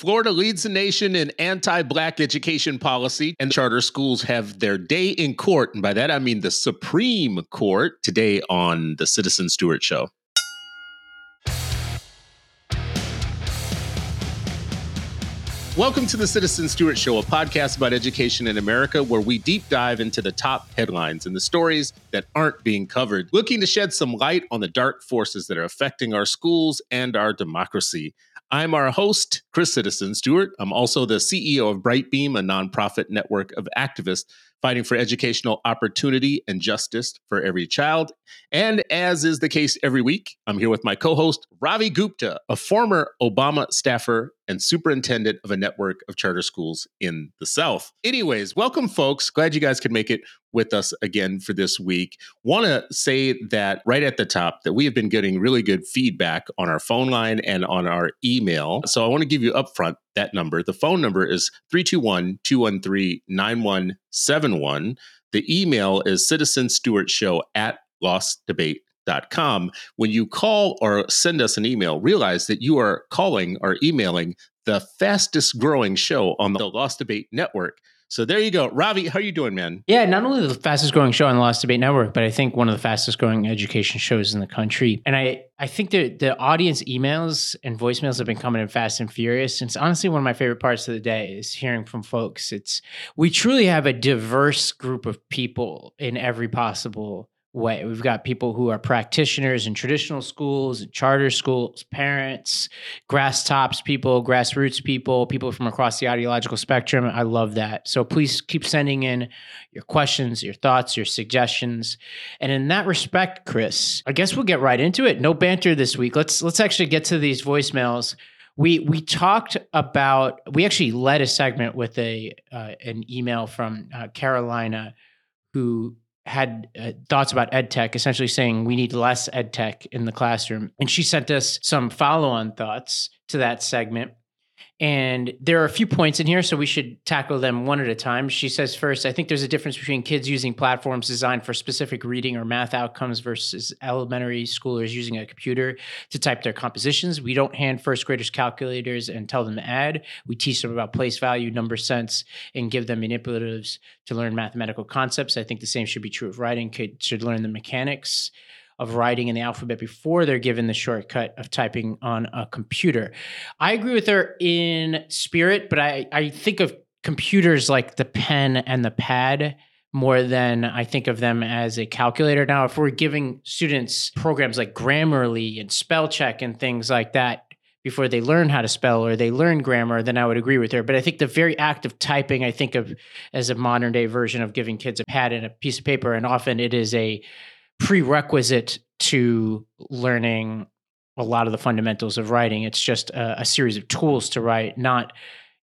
Florida leads the nation in anti black education policy, and charter schools have their day in court. And by that, I mean the Supreme Court today on The Citizen Stewart Show. Welcome to the Citizen Stewart Show, a podcast about education in America where we deep dive into the top headlines and the stories that aren't being covered, looking to shed some light on the dark forces that are affecting our schools and our democracy. I'm our host, Chris Citizen Stewart. I'm also the CEO of Brightbeam, a nonprofit network of activists fighting for educational opportunity and justice for every child. And as is the case every week, I'm here with my co host, Ravi Gupta, a former Obama staffer and superintendent of a network of charter schools in the South. Anyways, welcome, folks. Glad you guys could make it with us again for this week. Want to say that right at the top that we have been getting really good feedback on our phone line and on our email. So I want to give you upfront that number. The phone number is 321 213 9171. The email is citizenstewartshow at lostdebate.com. When you call or send us an email, realize that you are calling or emailing the fastest growing show on the Lost Debate Network. So there you go. Ravi, how are you doing, man? Yeah, not only the fastest growing show on the Lost Debate Network, but I think one of the fastest growing education shows in the country. And I, I think the the audience emails and voicemails have been coming in fast and furious. And it's honestly one of my favorite parts of the day is hearing from folks. It's we truly have a diverse group of people in every possible We've got people who are practitioners in traditional schools, charter schools, parents, grass tops people, grassroots people, people from across the ideological spectrum. I love that. So please keep sending in your questions, your thoughts, your suggestions. And in that respect, Chris, I guess we'll get right into it. No banter this week. Let's let's actually get to these voicemails. We we talked about we actually led a segment with a uh, an email from uh, Carolina who had uh, thoughts about ed tech, essentially saying we need less ed tech in the classroom. And she sent us some follow on thoughts to that segment. And there are a few points in here, so we should tackle them one at a time. She says, first, I think there's a difference between kids using platforms designed for specific reading or math outcomes versus elementary schoolers using a computer to type their compositions. We don't hand first graders calculators and tell them to add. We teach them about place value, number sense, and give them manipulatives to learn mathematical concepts. I think the same should be true of writing. Kids should learn the mechanics of writing in the alphabet before they're given the shortcut of typing on a computer. I agree with her in spirit, but I, I think of computers like the pen and the pad more than I think of them as a calculator. Now, if we're giving students programs like Grammarly and spell check and things like that, before they learn how to spell or they learn grammar, then I would agree with her. But I think the very act of typing, I think of as a modern day version of giving kids a pad and a piece of paper. And often it is a prerequisite to learning a lot of the fundamentals of writing. It's just a, a, series of tools to write, not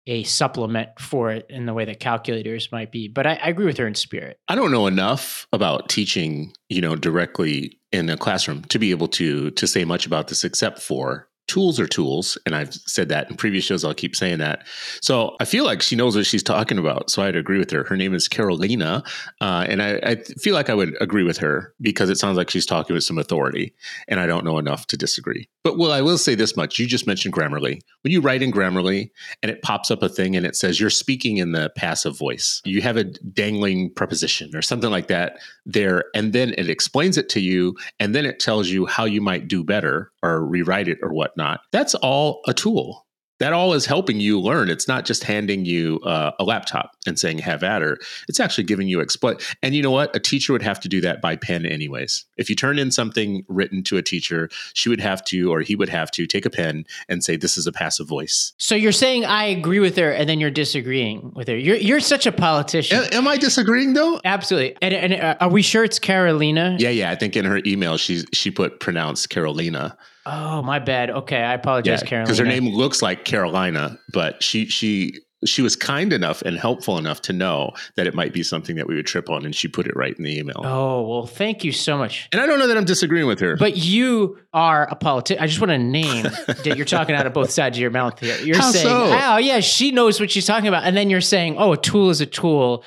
a supplement for it in the way that calculators might be. But I, I agree with her in spirit. I don't know enough about teaching, you know, directly in a classroom to be able to to say much about this, except for tools are tools and i've said that in previous shows i'll keep saying that. So i feel like she knows what she's talking about so i'd agree with her. Her name is carolina uh, and I, I, feel like i would agree with her because it sounds like she's talking with some authority and i don't know enough to disagree. But well i will say this much. You just mentioned grammarly. When you write in grammarly and it pops up a thing and it says you're speaking in the passive voice. You have a dangling preposition or something like that there and then it explains it to you and then it tells you how you might do better or rewrite it or whatnot. That's all a tool that all is helping you learn. It's not just handing you uh, a laptop and saying have at her. It's actually giving you exploit. And you know what? A teacher would have to do that by pen anyways. If you turn in something written to a teacher, she would have to, or he would have to take a pen and say, this is a passive voice. So you're saying I agree with her and then you're disagreeing with her. You're, you're such a politician. A- am I disagreeing though? Absolutely. And, and uh, are we sure it's Carolina? Yeah, yeah. I think in her email, she, she put pronounced Carolina. Oh, my bad. Okay, I apologize, yeah, Carolina. Because her name looks like Carolina, but she she she was kind enough and helpful enough to know that it might be something that we would trip on, and she put it right in the email. Oh well, thank you so much. And I don't know that I'm disagreeing with her, but you are a politician. I just want to name that you're talking out of both sides of your mouth here. You're How saying, so? "Oh yeah, she knows what she's talking about," and then you're saying, "Oh, a tool is a tool."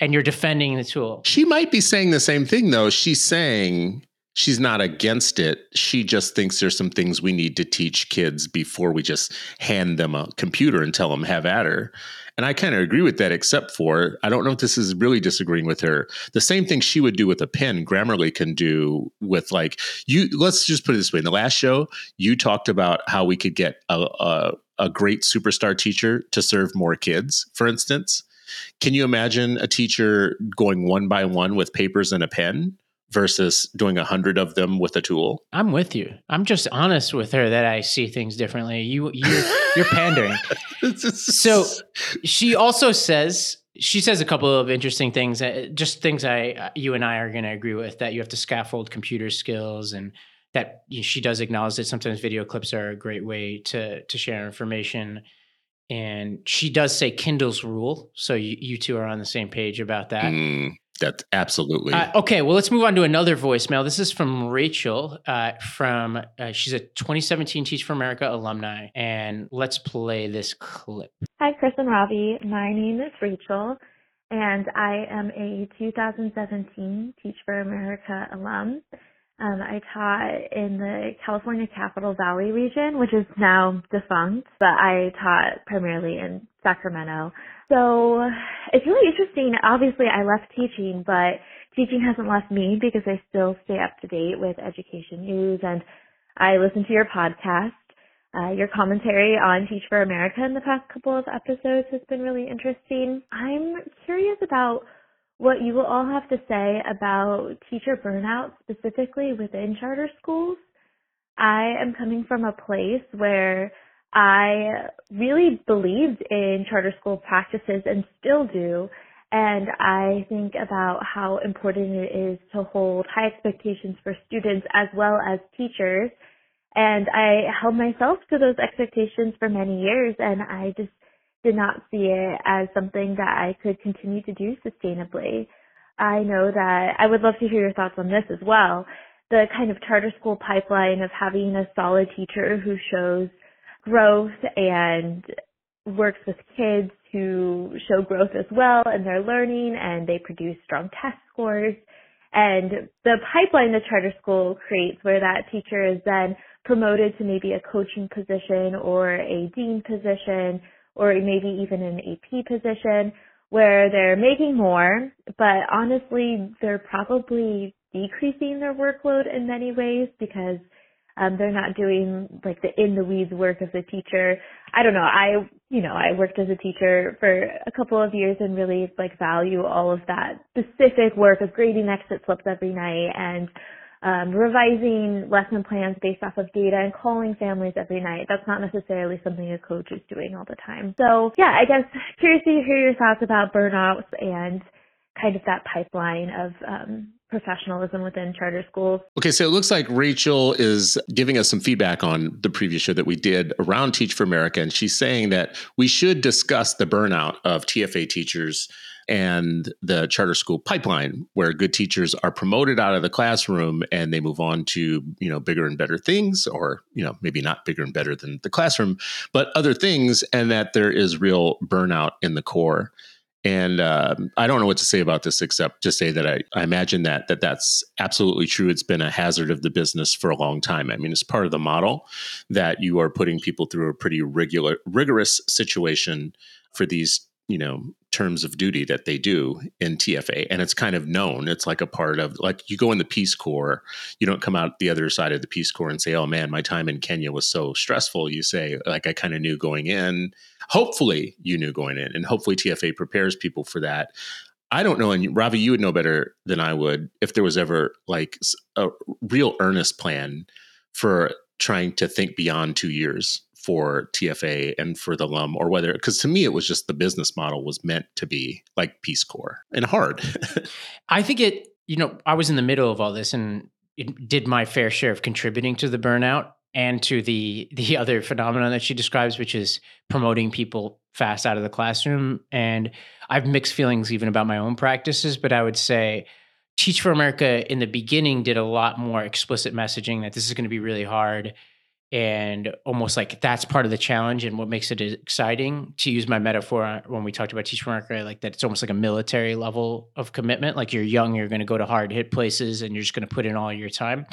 And you're defending the tool. She might be saying the same thing, though. She's saying she's not against it. She just thinks there's some things we need to teach kids before we just hand them a computer and tell them have at her. And I kind of agree with that, except for I don't know if this is really disagreeing with her. The same thing she would do with a pen, Grammarly can do with like you. Let's just put it this way: in the last show, you talked about how we could get a, a, a great superstar teacher to serve more kids, for instance. Can you imagine a teacher going one by one with papers and a pen? Versus doing a hundred of them with a tool. I'm with you. I'm just honest with her that I see things differently. You you're, you're pandering. so she also says she says a couple of interesting things, uh, just things I you and I are going to agree with that you have to scaffold computer skills and that she does acknowledge that sometimes video clips are a great way to to share information and she does say Kindle's rule. So you, you two are on the same page about that. Mm. That's absolutely. Uh, okay, well, let's move on to another voicemail. This is from Rachel. Uh, from uh, she's a 2017 Teach for America alumni, and let's play this clip. Hi, Chris and Ravi. My name is Rachel, and I am a 2017 Teach for America alum. Um, I taught in the California Capital Valley region, which is now defunct, but I taught primarily in Sacramento. So it's really interesting. Obviously, I left teaching, but teaching hasn't left me because I still stay up to date with education news and I listen to your podcast. Uh, your commentary on Teach for America in the past couple of episodes has been really interesting. I'm curious about what you will all have to say about teacher burnout specifically within charter schools. I am coming from a place where I really believed in charter school practices and still do. And I think about how important it is to hold high expectations for students as well as teachers. And I held myself to those expectations for many years and I just did not see it as something that I could continue to do sustainably. I know that I would love to hear your thoughts on this as well. The kind of charter school pipeline of having a solid teacher who shows growth and works with kids who show growth as well in their learning and they produce strong test scores. And the pipeline the charter school creates where that teacher is then promoted to maybe a coaching position or a dean position or maybe even an AP position where they're making more, but honestly, they're probably decreasing their workload in many ways because um, they're not doing like the in the weeds work of the teacher. I don't know. I, you know, I worked as a teacher for a couple of years and really like value all of that specific work of grading exit slips every night and um, revising lesson plans based off of data and calling families every night. That's not necessarily something a coach is doing all the time. So yeah, I guess curious to hear your thoughts about burnouts and kind of that pipeline of um, professionalism within charter schools. Okay, so it looks like Rachel is giving us some feedback on the previous show that we did around Teach for America. And she's saying that we should discuss the burnout of TFA teachers and the charter school pipeline where good teachers are promoted out of the classroom and they move on to you know bigger and better things or you know maybe not bigger and better than the classroom but other things and that there is real burnout in the core and uh, I don't know what to say about this except to say that I, I imagine that that that's absolutely true. It's been a hazard of the business for a long time. I mean, it's part of the model that you are putting people through a pretty regular, rigorous situation for these you know terms of duty that they do in TFA and it's kind of known. It's like a part of like you go in the Peace Corps you don't come out the other side of the Peace Corps and say oh man my time in Kenya was so stressful. You say like I kind of knew going in. Hopefully you knew going in and hopefully TFA prepares people for that. I don't know and Ravi you would know better than I would if there was ever like a real earnest plan for trying to think beyond 2 years for TFA and for the LUM or whether because to me it was just the business model was meant to be like Peace Corps and hard. I think it, you know, I was in the middle of all this and it did my fair share of contributing to the burnout and to the the other phenomenon that she describes, which is promoting people fast out of the classroom. And I've mixed feelings even about my own practices, but I would say Teach for America in the beginning did a lot more explicit messaging that this is going to be really hard and almost like that's part of the challenge and what makes it exciting to use my metaphor when we talked about teach america like that it's almost like a military level of commitment. Like you're young you're going to go to hard hit places and you're just going to put in all your time.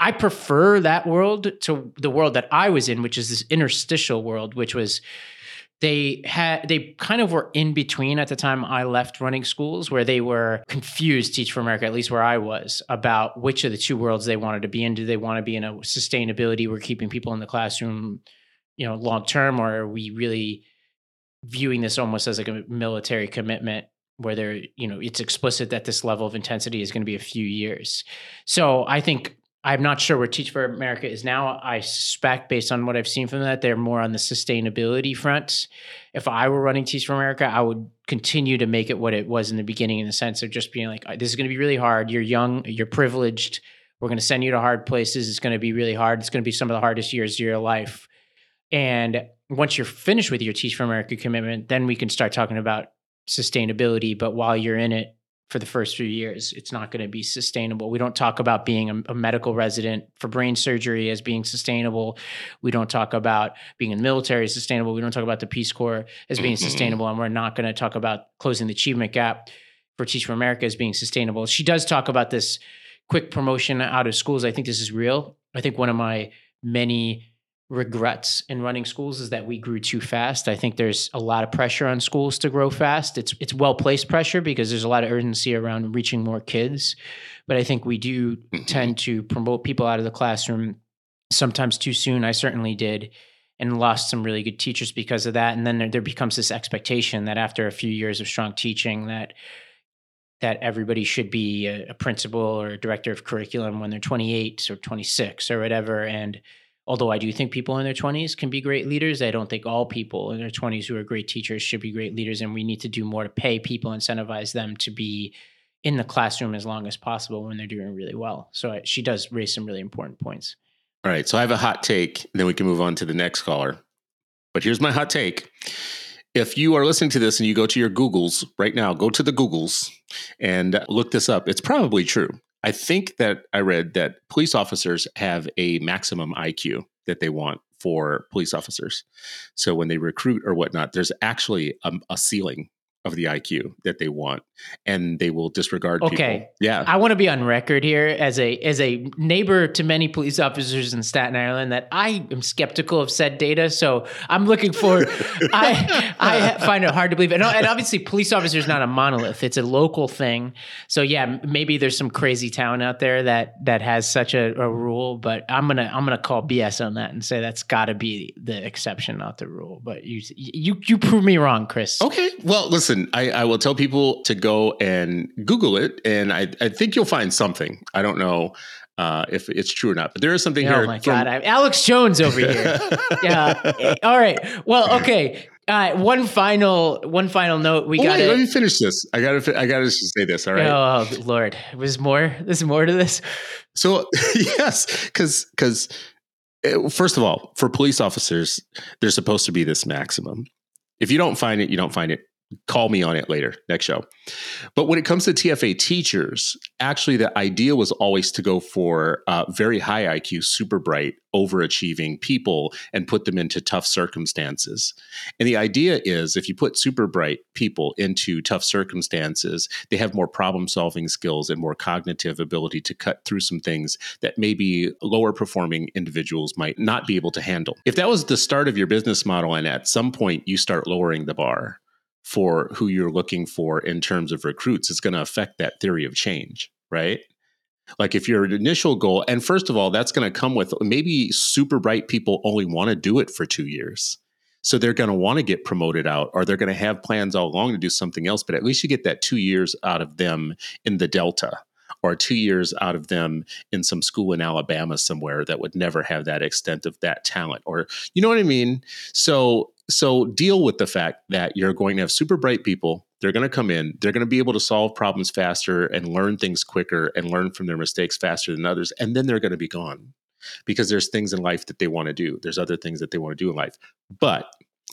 I prefer that world to the world that i was in which is this interstitial world which was they had they kind of were in between at the time I left running schools where they were confused teach for America at least where I was about which of the two worlds they wanted to be in. Do they want to be in a sustainability we're keeping people in the classroom you know long term or are we really viewing this almost as like a military commitment where they're you know it's explicit that this level of intensity is going to be a few years? So I think I'm not sure where Teach for America is now. I suspect, based on what I've seen from that, they're more on the sustainability front. If I were running Teach for America, I would continue to make it what it was in the beginning, in the sense of just being like, this is going to be really hard. You're young, you're privileged. We're going to send you to hard places. It's going to be really hard. It's going to be some of the hardest years of your life. And once you're finished with your Teach for America commitment, then we can start talking about sustainability. But while you're in it, for the first few years. It's not going to be sustainable. We don't talk about being a, a, medical resident for brain surgery as being sustainable. We don't talk about being in the military as sustainable. We don't talk about the Peace Corps as being mm-hmm. sustainable. And we're not going to talk about closing the achievement gap for Teach for America as being sustainable. She does talk about this quick promotion out of schools. I think this is real. I think one of my many regrets in running schools is that we grew too fast. I think there's a lot of pressure on schools to grow fast. It's it's well placed pressure because there's a lot of urgency around reaching more kids, but I think we do mm-hmm. tend to promote people out of the classroom sometimes too soon. I certainly did and lost some really good teachers because of that and then there, there becomes this expectation that after a few years of strong teaching that that everybody should be a, a principal or a director of curriculum when they're 28 or 26 or whatever and although I do think people in their 20s can be great leaders, I don't think all people in their 20s who are great teachers should be great leaders. And we need to do more to pay people, incentivize them to be in the classroom as long as possible when they're doing really well. So uh, she does raise some really important points. All right. So I have a hot take, then we can move on to the next caller. But here's my hot take. If you are listening to this and you go to your Googles right now, go to the Googles and look this up. It's probably true. I think that I read that police officers have a maximum IQ that they want for police officers. So when they recruit or whatnot, there's actually a, a ceiling of the IQ that they want, and they will disregard okay. people. Yeah, I want to be on record here as a as a neighbor to many police officers in Staten Island that I am skeptical of said data. So I'm looking for. I I find it hard to believe, and, and obviously, police officers not a monolith; it's a local thing. So yeah, maybe there's some crazy town out there that that has such a, a rule, but I'm gonna I'm gonna call BS on that and say that's got to be the exception, not the rule. But you you you prove me wrong, Chris. Okay, well listen listen, I, I, will tell people to go and Google it, and I, I think you'll find something. I don't know uh, if it's true or not, but there is something oh here. Oh my from- god, I'm Alex Jones over here. yeah. All right. Well, okay. Uh, one final, one final note. We got. Let me finish this. I got to. I got to say this. All right. Oh Lord, was more. There's more to this. So yes, because because eh, first of all, for police officers, there's supposed to be this maximum. If you don't find it, you don't find it call me on it later. Next show. But when it comes to tfa teachers actually the idea was always to go for uh, very high iq super bright overachieving people and put them into tough circumstances. And the idea is if you put super bright people into tough circumstances they have more problem solving skills and more cognitive ability to cut through some things that maybe lower performing individuals might not be able to handle. If that was the start of your business model and at some point you start lowering the bar for who you're looking for in terms of recruits, it's going to affect that theory of change, right? Like if your initial goal, and first of all, that's going to come with maybe super bright people only want to do it for two years. So they're going to want to get promoted out or they're going to have plans all along to do something else, but at least you get that two years out of them in the Delta or two years out of them in some school in Alabama somewhere that would never have that extent of that talent. Or, you know what I mean? So so deal with the fact that you're going to have super bright people. They're going to come in, they're going to be able to solve problems faster and learn things quicker and learn from their mistakes faster than others. And then they're going to be gone because there's things in life that they want to do. There's other things that they want to do in life. But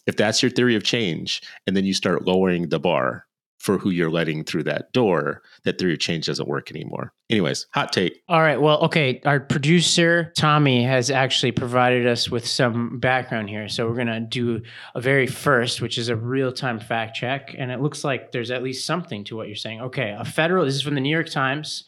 if that's your theory of change, and then you start lowering the bar for who you're letting through that door that through of change doesn't work anymore. Anyways, hot take. All right. Well, okay. Our producer, Tommy, has actually provided us with some background here. So we're going to do a very first, which is a real time fact check. And it looks like there's at least something to what you're saying. Okay. A federal, this is from the New York Times.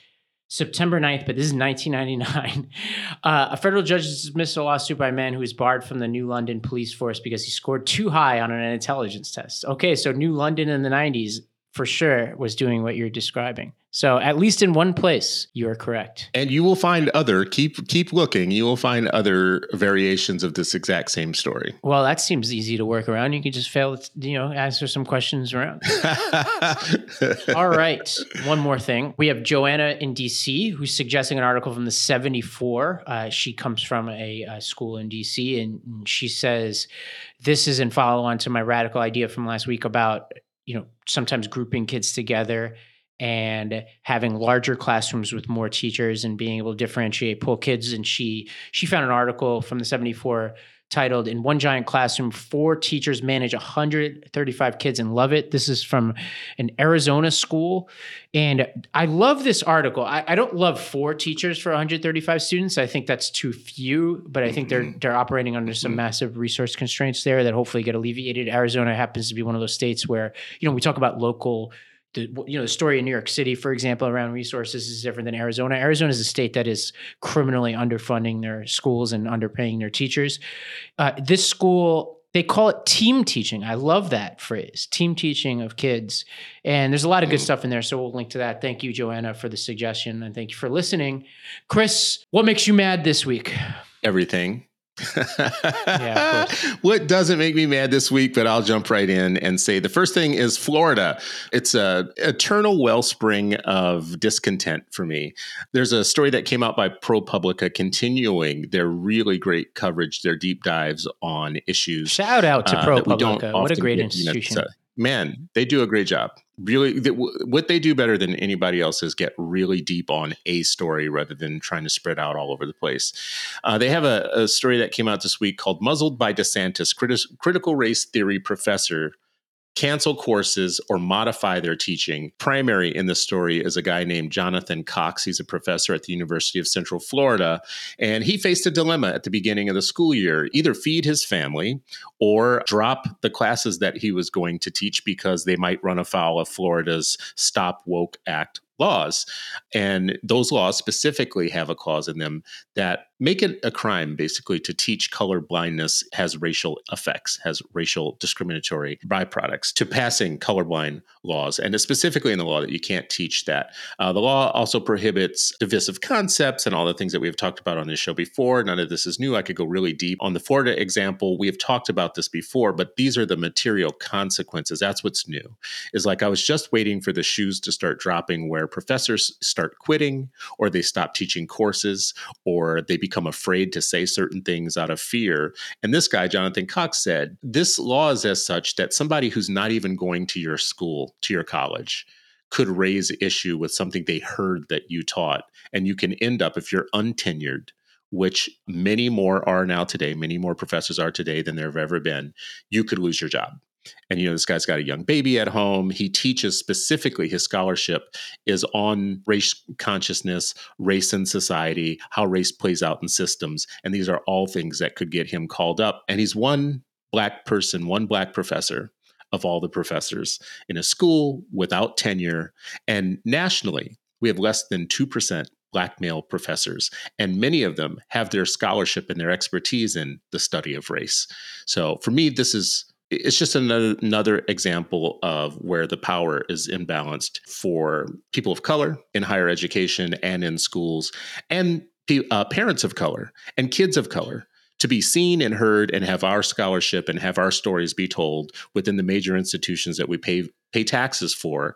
September 9th, but this is 1999. Uh, a federal judge dismissed a lawsuit by a man who was barred from the New London police force because he scored too high on an intelligence test. Okay, so New London in the 90s for sure was doing what you're describing. So at least in one place, you are correct. And you will find other keep keep looking. You will find other variations of this exact same story. Well, that seems easy to work around. You can just fail, you know, answer some questions around. All right, one more thing. We have Joanna in DC who's suggesting an article from the 74. Uh, she comes from a, a school in DC, and she says this is in follow on to my radical idea from last week about you know sometimes grouping kids together and having larger classrooms with more teachers and being able to differentiate pull kids and she she found an article from the 74 titled in one giant classroom four teachers manage 135 kids and love it. This is from an arizona school. And i love this article. I, I don't love four teachers for 135 students. I think that's too few but i think they're mm-hmm. they're operating under some mm-hmm. massive resource constraints there that hopefully get alleviated. Arizona happens to be one of those states where you know we talk about local the you know the story in New York City, for example, around resources is different than Arizona. Arizona is a state that is criminally underfunding their schools and underpaying their teachers. Uh, this school they call it team teaching. I love that phrase, team teaching of kids. And there's a lot of good stuff in there. So we'll link to that. Thank you, Joanna, for the suggestion. And thank you for listening. Chris, what makes you mad this week? Everything yeah, what doesn't make me mad this week, but I'll jump right in and say the first thing is Florida. It's a eternal wellspring of discontent for me. There's a story that came out by ProPublica continuing their really great coverage, their deep dives on issues. Shout out to uh, ProPublica. What a great get, institution. You know, man, they do a great job. Really, what they do better than anybody else is get really deep on a story rather than trying to spread out all over the place. Uh, they have a, a, story that came out this week called "Muzzled by DeSantis." critical race theory professor cancel courses or modify their teaching. Primary in the story is a guy named Jonathan Cox. He's a professor at the University of Central Florida. And he faced a dilemma at the beginning of the school year either feed his family or drop the classes that he was going to teach because they might run afoul of Florida's Stop Woke Act laws. And those laws specifically have a clause in them that make it a crime basically to teach color blindness has racial effects, has racial discriminatory byproducts to passing colorblind laws. And specifically in the law that you can't teach that. Uh, the law also prohibits divisive concepts and all the things that we've talked about on this show before. None of this is new. I could go really deep on the Florida example. We have talked about this before, but these are the material consequences. That's what's new. Is like I was just waiting for the shoes to start dropping where professors start quitting or they stop teaching courses or they become afraid to say certain things out of fear. And this guy, Jonathan Cox, said this law is as such that somebody who's not even going to your school, to your college, could raise issue with something they heard that you taught. And you can end up, if you're untenured, which many more are now today, many more professors are today than there have ever been, you could lose your job. And you know, this guy's got a young baby at home. He teaches specifically, his scholarship is on race consciousness, race in society, how race plays out in systems. And these are all things that could get him called up. And he's one black person, one black professor of all the professors in a school without tenure. And nationally, we have less than 2% black male professors, and many of them have their scholarship and their expertise in the study of race. So for me, this is it's just another another example of where the power is imbalanced for people of color in higher education and in schools and uh, parents of color and kids of color to be seen and heard and have our scholarship and have our stories be told within the major institutions that we pay pay taxes for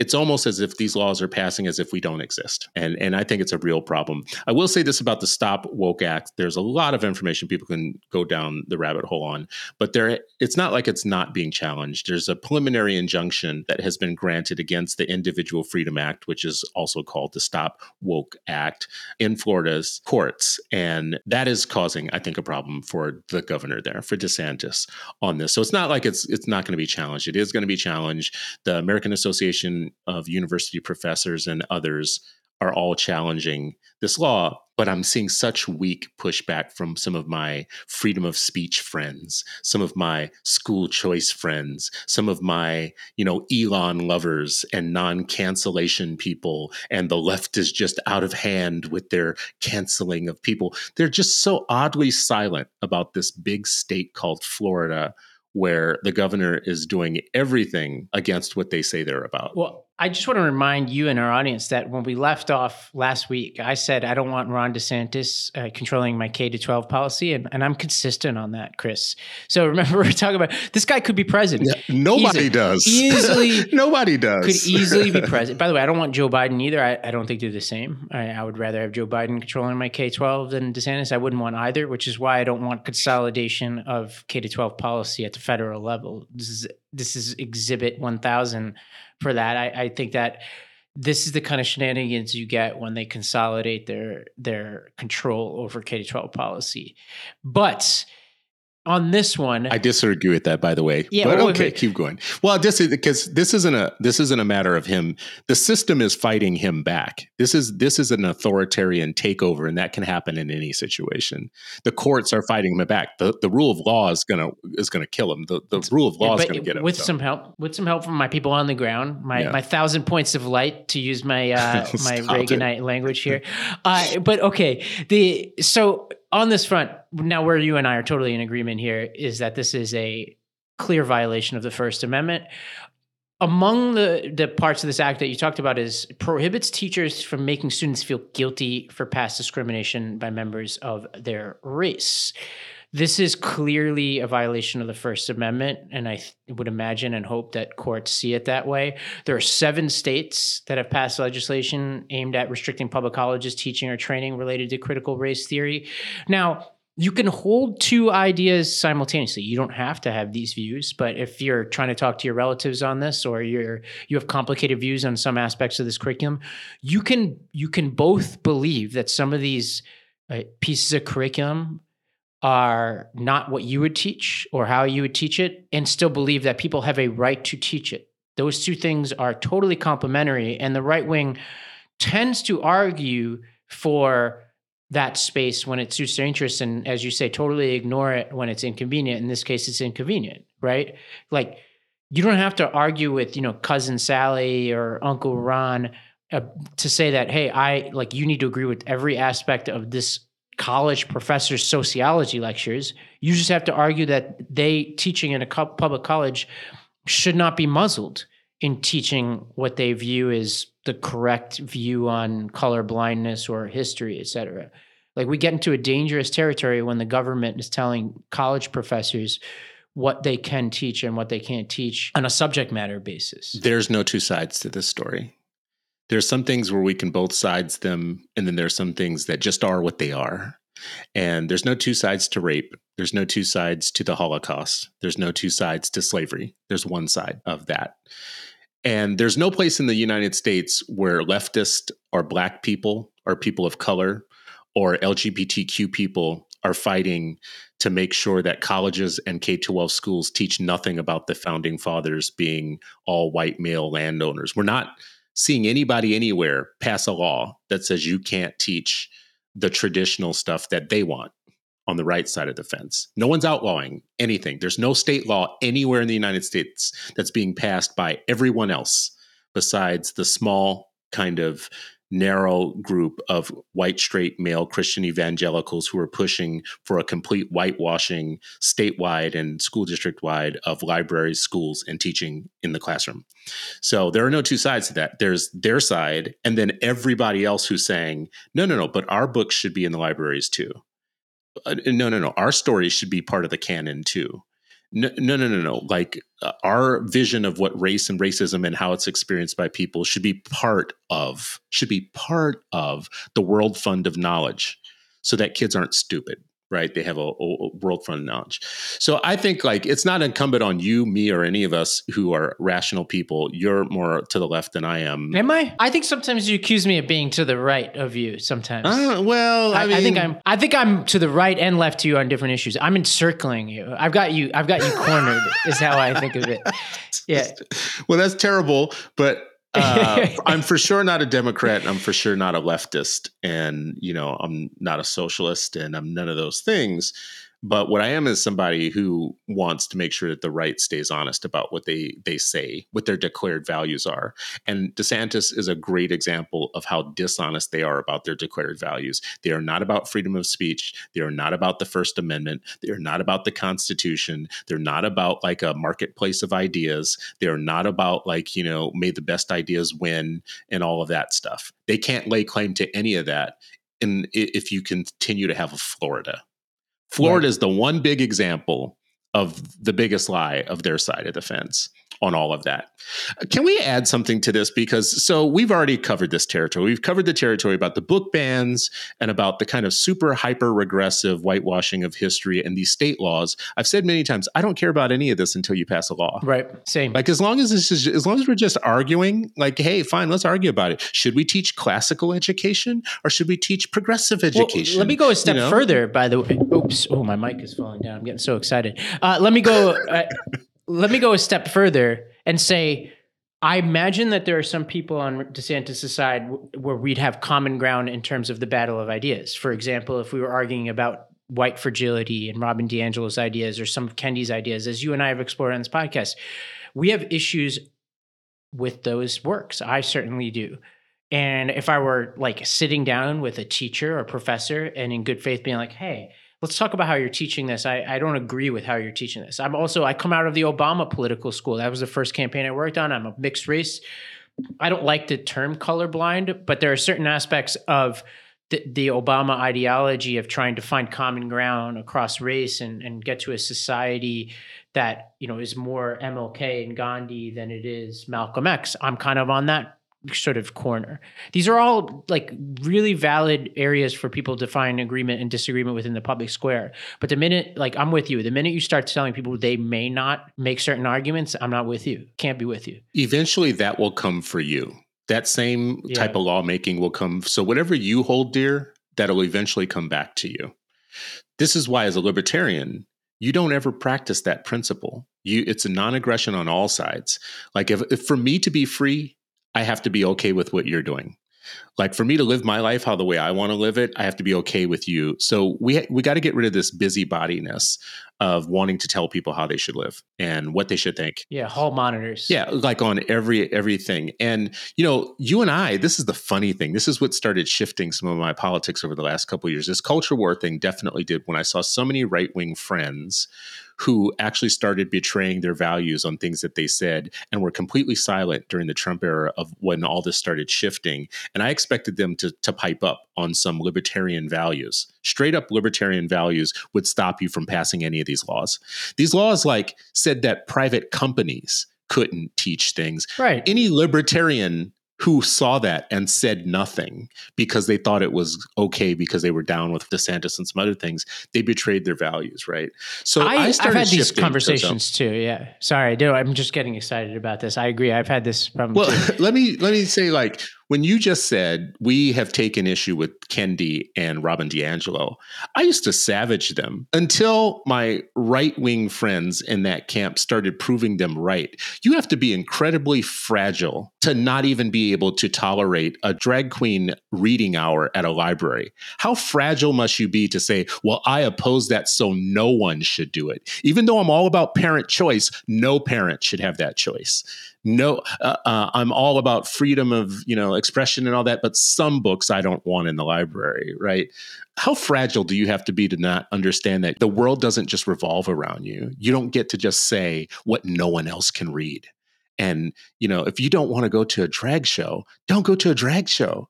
it's almost as if these laws are passing as if we don't exist. And and I think it's a real problem. I will say this about the Stop Woke Act. There's a lot of information people can go down the rabbit hole on, but there it's not like it's not being challenged. There's a preliminary injunction that has been granted against the Individual Freedom Act, which is also called the Stop Woke Act in Florida's courts. And that is causing, I think, a problem for the governor there, for DeSantis on this. So it's not like it's it's not going to be challenged. It is going to be challenged. The American Association of university professors and others are all challenging this law, but I'm seeing such weak pushback from some of my freedom of speech friends, some of my school choice friends, some of my, you know, Elon lovers and non-cancellation people and the left is just out of hand with their canceling of people. They're just so oddly silent about this big state called Florida where the governor is doing everything against what they say they're about. Well, I just want to remind you and our audience that when we left off last week, I said I don't want Ron DeSantis uh, controlling my K to 12 policy, and, and I'm consistent on that, Chris. So remember, we're talking about this guy could be president. Yeah, nobody easily, does. Easily, nobody does. Could easily be president. By the way, I don't want Joe Biden either. I, I don't think they're the same. I, I would rather have Joe Biden controlling my K 12 than DeSantis. I wouldn't want either, which is why I don't want consolidation of K to 12 policy at the federal level. This is this is Exhibit 1000 for that. I, I think that this is the kind of shenanigans you get when they consolidate their their control over K twelve policy. But on this one. I disagree with that by the way yeah, but well, okay keep going. Well this is because this isn't a this isn't a matter of him. The system is fighting him back. This is this is an authoritarian takeover and that can happen in any situation. The courts are fighting him back. The, the rule of law is gonna is gonna kill him. The, the rule of law yeah, is gonna get him with so. some help with some help from my people on the ground my yeah. my thousand points of light to use my uh my reaganite it. language here. Uh but okay the so on this front, now where you and I are totally in agreement here is that this is a clear violation of the First Amendment. Among the, the parts of this act that you talked about is prohibits teachers from making students feel guilty for past discrimination by members of their race. This is clearly a violation of the First Amendment, and I th- would imagine and hope that courts see it that way. There are seven states that have passed legislation aimed at restricting public colleges teaching or training related to critical race theory. Now, you can hold two ideas simultaneously. You don't have to have these views, but if you're trying to talk to your relatives on this or you're you have complicated views on some aspects of this curriculum, you can you can both believe that some of these uh, pieces of curriculum are not what you would teach or how you would teach it and still believe that people have a right to teach it. Those two things are totally complementary. And the right wing tends to argue for that space when it suits their interests. And as you say, totally ignore it when it's inconvenient. In this case, it's inconvenient, right? Like, you don't have to argue with, you know, cousin Sally or Uncle Ron uh, to say that, hey, I like you need to agree with every aspect of this college professors' sociology lectures. You just have to argue that they teaching in a public college should not be muzzled in teaching what they view as the correct view on color blindness or history, et cetera. Like we get into a dangerous territory when the government is telling college professors what they can teach and what they can't teach on a subject matter basis. There's no two sides to this story there's some things where we can both sides them and then there's some things that just are what they are. And there's no two sides to rape. There's no two sides to the holocaust. There's no two sides to slavery. There's one side of that. And there's no place in the united states where leftist or black people or people of color or lgbtq people are fighting to make sure that colleges and K 12 schools teach nothing about the founding fathers being all white male landowners. We're not seeing anybody anywhere pass a law that says you can't teach the traditional stuff that they want on the right side of the fence. No one's outlawing anything. There's no state law anywhere in the United States that's being passed by everyone else besides the small kind of narrow group of white, straight, male Christian evangelicals who are pushing for a complete whitewashing statewide and school district wide of libraries, schools, and teaching in the classroom. So there are no two sides to that. There's their side, and then everybody else who's saying, no, no, no, but our books should be in the libraries too. Uh, no, no, no. Our stories should be part of the canon too. No, no, no, no. Like uh, our vision of what race and racism and how it's experienced by people should be part of, should be part of the world fund of knowledge so that kids aren't stupid right? They have a, a world front knowledge. So I think like it's not incumbent on you, me, or any of us who are rational people. You're more to the left than I am. Am I? I think sometimes you accuse me of being to the right of you. Sometimes. Uh, well, I, I, mean, I, think I'm. I think I'm to the right and left to you on different issues. I'm encircling you. I've got you. I've got you cornered. is how I think of it. Yeah. well, that's terrible, but uh, I'm for sure not a Democrat. I'm for sure not a leftist, and you know, I'm not a socialist, and I'm none of those things. But what I am is somebody who wants to make sure that the right stays honest about what they they say, what their declared values are. And DeSantis is a great example of how dishonest they are about their declared values. They are not about freedom of speech. They are not about the First Amendment. They are not about the Constitution. They're not about like a marketplace of ideas. They are not about like, you know, may the best ideas win and all of that stuff. They can't lay claim to any of that And if you continue to have a Florida Florida right. is the one big example of the biggest lie of their side of the fence on all of that. Can we add something to this? Because so we've already covered this territory. We've covered the territory about the book bans and about the kind of super hyper regressive whitewashing of history and these state laws. I've said many times, I don't care about any of this until you pass a law. Right. Same. Like as long as this is as long as we're just arguing, like, hey, fine, let's argue about it. Should we teach classical education or should we teach progressive education? Well, let me go a step you know? further, by the way. Oops. Oh, my mic is falling down. I'm getting so excited. Uh, let me go. Uh, let me go a step further and say, I imagine that there are some people on DeSantis' side where we'd have common ground in terms of the battle of ideas. For example, if we were arguing about white fragility and Robin DiAngelo's ideas or some of Kendi's ideas, as you and I have explored on this podcast, we have issues with those works. I certainly do. And if I were like sitting down with a teacher or professor and in good faith being like, hey, let's talk about how you're teaching this. I, I don't agree with how you're teaching this. I'm also, I come out of the Obama political school. That was the first campaign I worked on. I'm a mixed race. I don't like the term colorblind, but there are certain aspects of the, the Obama ideology of trying to find common ground across race and, and get to a society that, you know, is more MLK and Gandhi than it is Malcolm X. I'm kind of on that sort of corner. These are all like really valid areas for people to find agreement and disagreement within the public square. But the minute, like I'm with you, the minute you start telling people they may not make certain arguments, I'm not with you. Can't be with you. Eventually, that will come for you. That same yeah. type of lawmaking will come. So whatever you hold dear, that'll eventually come back to you. This is why, as a libertarian, you don't ever practice that principle. You, it's a non-aggression on all sides. Like if, if for me to be free, I have to be okay with what you're doing. Like for me to live my life how the way I want to live it, I have to be okay with you. So we we got to get rid of this busybodiness of wanting to tell people how they should live and what they should think. Yeah, hall monitors. Yeah, like on every everything. And you know, you and I, this is the funny thing. This is what started shifting some of my politics over the last couple years. This culture war thing definitely did when I saw so many right-wing friends who actually started betraying their values on things that they said and were completely silent during the Trump era of when all this started shifting. And I expected them to, to pipe up on some libertarian values. Straight up libertarian values would stop you from passing any of these laws. These laws, like, said that private companies couldn't teach things. Right. Any libertarian who saw that and said nothing because they thought it was okay because they were down with DeSantis and some other things. They betrayed their values, right? So I, I have had these conversations too. Yeah, sorry, I do. I'm just getting excited about this. I agree. I've had this problem. Well, let me let me say like when you just said we have taken issue with Kendi and Robin DiAngelo, I used to savage them until my right wing friends in that camp started proving them right. You have to be incredibly fragile to not even be able to tolerate a drag queen reading hour at a library. How fragile must you be to say, well, I oppose that, so no one should do it? Even though I'm all about parent choice, no parent should have that choice no uh, uh, i'm all about freedom of you know expression and all that but some books i don't want in the library right how fragile do you have to be to not understand that the world doesn't just revolve around you you don't get to just say what no one else can read and you know if you don't want to go to a drag show don't go to a drag show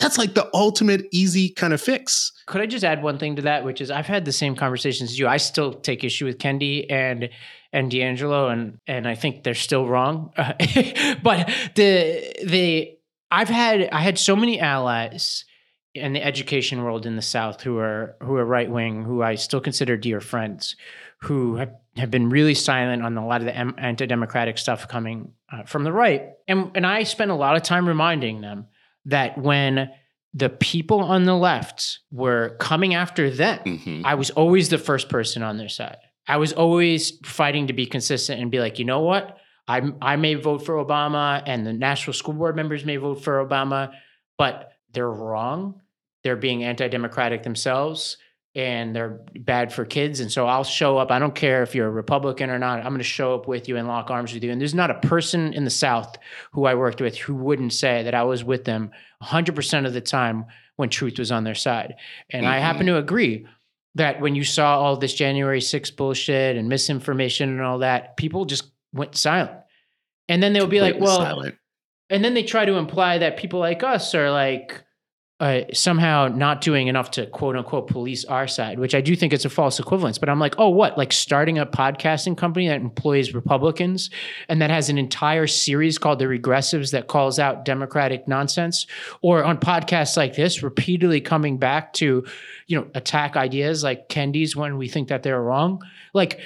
That's like the ultimate easy kind of fix. Could I just add one thing to that, which is I've had the same conversations as you. I still take issue with Kendi and and DiAngelo, and and I think they're still wrong. but the the I've had I had so many allies in the education world in the South who are who are right wing, who I still consider dear friends, who have, have been really silent on a lot of the anti democratic stuff coming uh, from the right, and and I spent a lot of time reminding them that when the people on the left were coming after them, mm-hmm. I was always the first person on their side. I was always fighting to be consistent and be like, you know what? I, I may vote for Obama and the national school board members may vote for Obama, but they're wrong. They're being anti democratic themselves and they're bad for kids. And so I'll show up. I don't care if you're a Republican or not. I'm going to show up with you and lock arms with you. And there's not a person in the South who I worked with who wouldn't say that I was with them 100% of the time when truth was on their side. And mm-hmm. I happen to agree that when you saw all this January 6 bullshit and misinformation and all that, people just went silent. And then they'll be like, well, silent. and then they try to imply that people like us are like, uh, somehow not doing enough to quote unquote police our side, which I do think it's a false equivalence. But I'm like, oh, what? Like starting a podcasting company that employs Republicans and that has an entire series called The Regressives that calls out Democratic nonsense, or on podcasts like this, repeatedly coming back to, you know, attack ideas like Kendi's when we think that they're wrong. Like,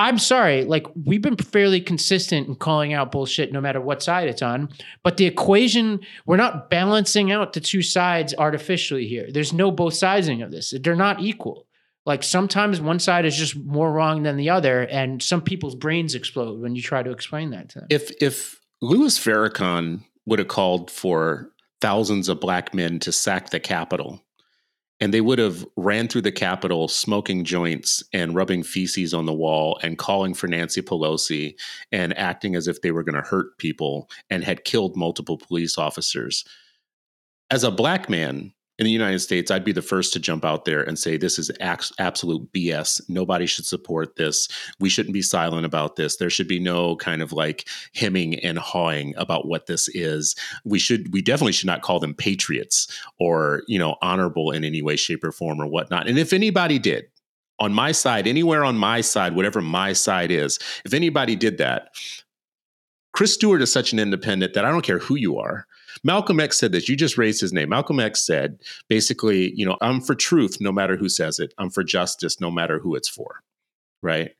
I'm sorry, like we've been fairly consistent in calling out bullshit no matter what side it's on. But the equation, we're not balancing out the two sides artificially here. There's no both sidesing of this. They're not equal. Like sometimes one side is just more wrong than the other, and some people's brains explode when you try to explain that to them. If if Louis Farrakhan would have called for thousands of black men to sack the Capitol, and they would have ran through the Capitol smoking joints and rubbing feces on the wall and calling for Nancy Pelosi and acting as if they were going to hurt people and had killed multiple police officers. As a black man, in the United States, I'd be the first to jump out there and say this is absolute BS. Nobody should support this. We shouldn't be silent about this. There should be no kind of like hemming and hawing about what this is. We should, we definitely should not call them patriots or you know honorable in any way, shape, or form or whatnot. And if anybody did, on my side, anywhere on my side, whatever my side is, if anybody did that, Chris Stewart is such an independent that I don't care who you are. Malcolm X said this. You just raised his name. Malcolm X said basically, you know, I'm for truth no matter who says it. I'm for justice no matter who it's for. Right.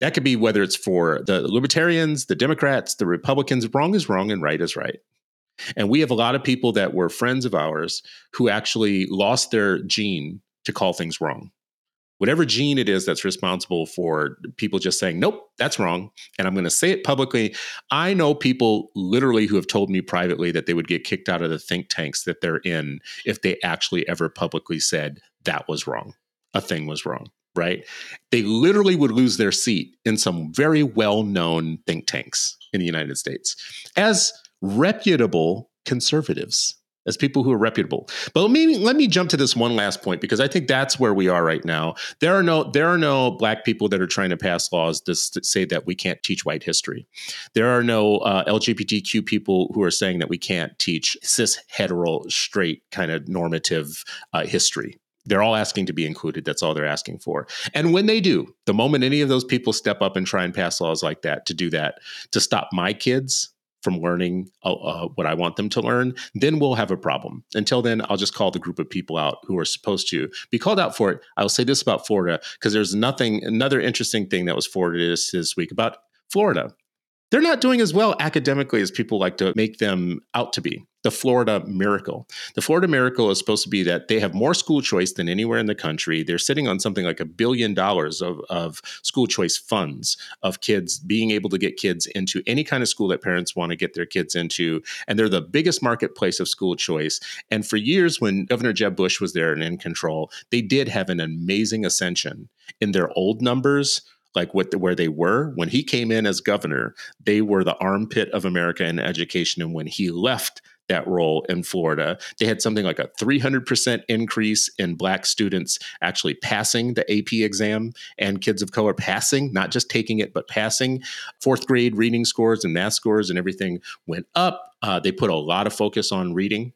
That could be whether it's for the libertarians, the Democrats, the Republicans. Wrong is wrong and right is right. And we have a lot of people that were friends of ours who actually lost their gene to call things wrong whatever gene it is that's responsible for people just saying, nope, that's wrong. And I'm going to say it publicly. I know people literally who have told me privately that they would get kicked out of the think tanks that they're in if they actually ever publicly said that was wrong, a thing was wrong. Right? They literally would lose their seat in some very well known think tanks in the United States as reputable conservatives as people who are reputable. But let me let me jump to this one last point because I think that's where we are right now. There are no there are no black people that are trying to pass laws to, say that we can't teach white history. There are no uh, LGBTQ people who are saying that we can't teach cis hetero straight kind of normative uh, history. They're all asking to be included. That's all they're asking for. And when they do, the moment any of those people step up and try and pass laws like that to do that, to stop my kids from learning uh, uh, what I want them to learn, then we'll have a problem. Until then, I'll just call the group of people out who are supposed to be called out for it. I'll say this about Florida because there's nothing, another interesting thing that was forwarded this, this week about Florida. They're not doing as well academically as people like to make them out to be the Florida miracle. The Florida miracle is supposed to be that they have more school choice than anywhere in the country. They're sitting on something like a billion dollars of, of school choice funds of kids being able to get kids into any kind of school that parents want to get their kids into. And they're the biggest marketplace of school choice. And for years, when Governor Jeb Bush was there and in control, they did have an amazing ascension in their old numbers like what the, where they were when he came in as governor they were the armpit of america in education and when he left that role in Florida. They had something like a 300% increase in Black students actually passing the AP exam and kids of color passing, not just taking it, but passing. Fourth grade reading scores and math scores and everything went up. Uh, they put a lot of focus on reading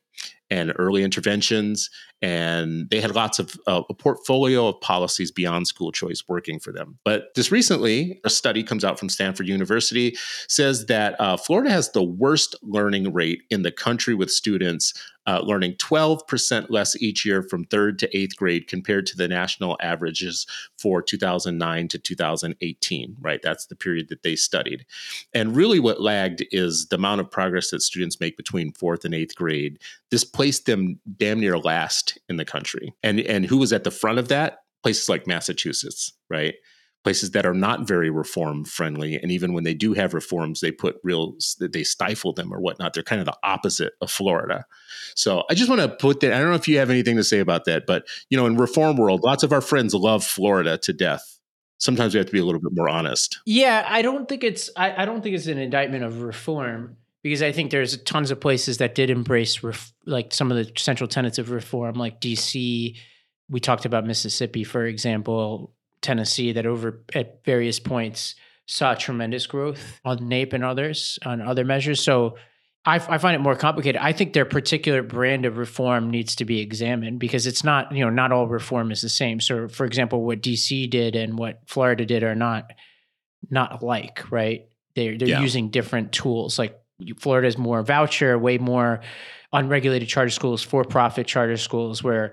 and early interventions. And they had lots of uh, a portfolio of policies beyond school choice working for them. But just recently, a study comes out from Stanford University says that uh, Florida has the worst learning rate in the country with students uh, learning 12% less each year from third to eighth grade compared to the national averages for 2009 to 2018, right? That's the period that they studied. And really, what lagged is the amount of progress that students make between fourth and eighth grade. This placed them damn near last in the country. And, and who was at the front of that? Places like Massachusetts, right? places that are not very reform friendly and even when they do have reforms they put real they stifle them or whatnot they're kind of the opposite of florida so i just want to put that i don't know if you have anything to say about that but you know in reform world lots of our friends love florida to death sometimes we have to be a little bit more honest yeah i don't think it's i, I don't think it's an indictment of reform because i think there's tons of places that did embrace ref, like some of the central tenets of reform like dc we talked about mississippi for example Tennessee that over at various points saw tremendous growth on NAEP and others on other measures. So I, I, find it more complicated. I think their particular brand of reform needs to be examined because it's not, you know, not all reform is the same. So, for example, what DC did and what Florida did are not not alike, right? They're they're yeah. using different tools. Like Florida is more voucher, way more unregulated charter schools, for profit charter schools. Where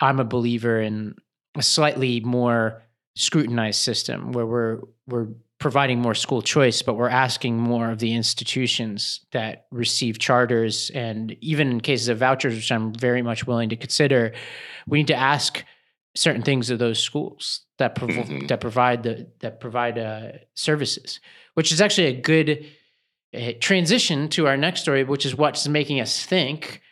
I'm a believer in a slightly more scrutinized system where we're we're providing more school choice, but we're asking more of the institutions that receive charters and even in cases of vouchers, which I'm very much willing to consider, we need to ask certain things of those schools that prov- mm-hmm. that provide the that provide uh, services, which is actually a good Eh, transition to our next story, which is what's making us think.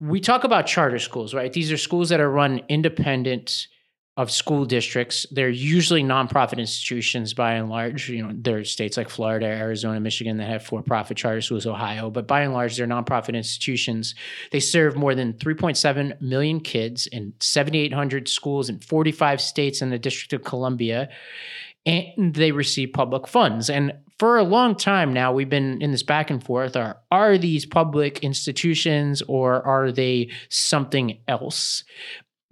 We talk about charter schools, right? These are schools that are run independent of school districts. They're usually nonprofit institutions by and large. You know, there are states like Florida, Arizona, Michigan that have for-profit charter schools, Ohio, but by and large, they're nonprofit institutions. They serve more than 3.7 million kids in 7,800 schools in 45 states and the District of Columbia, and they receive public funds. And for a long time now, we've been in this back and forth. Are are these public institutions or are they something else?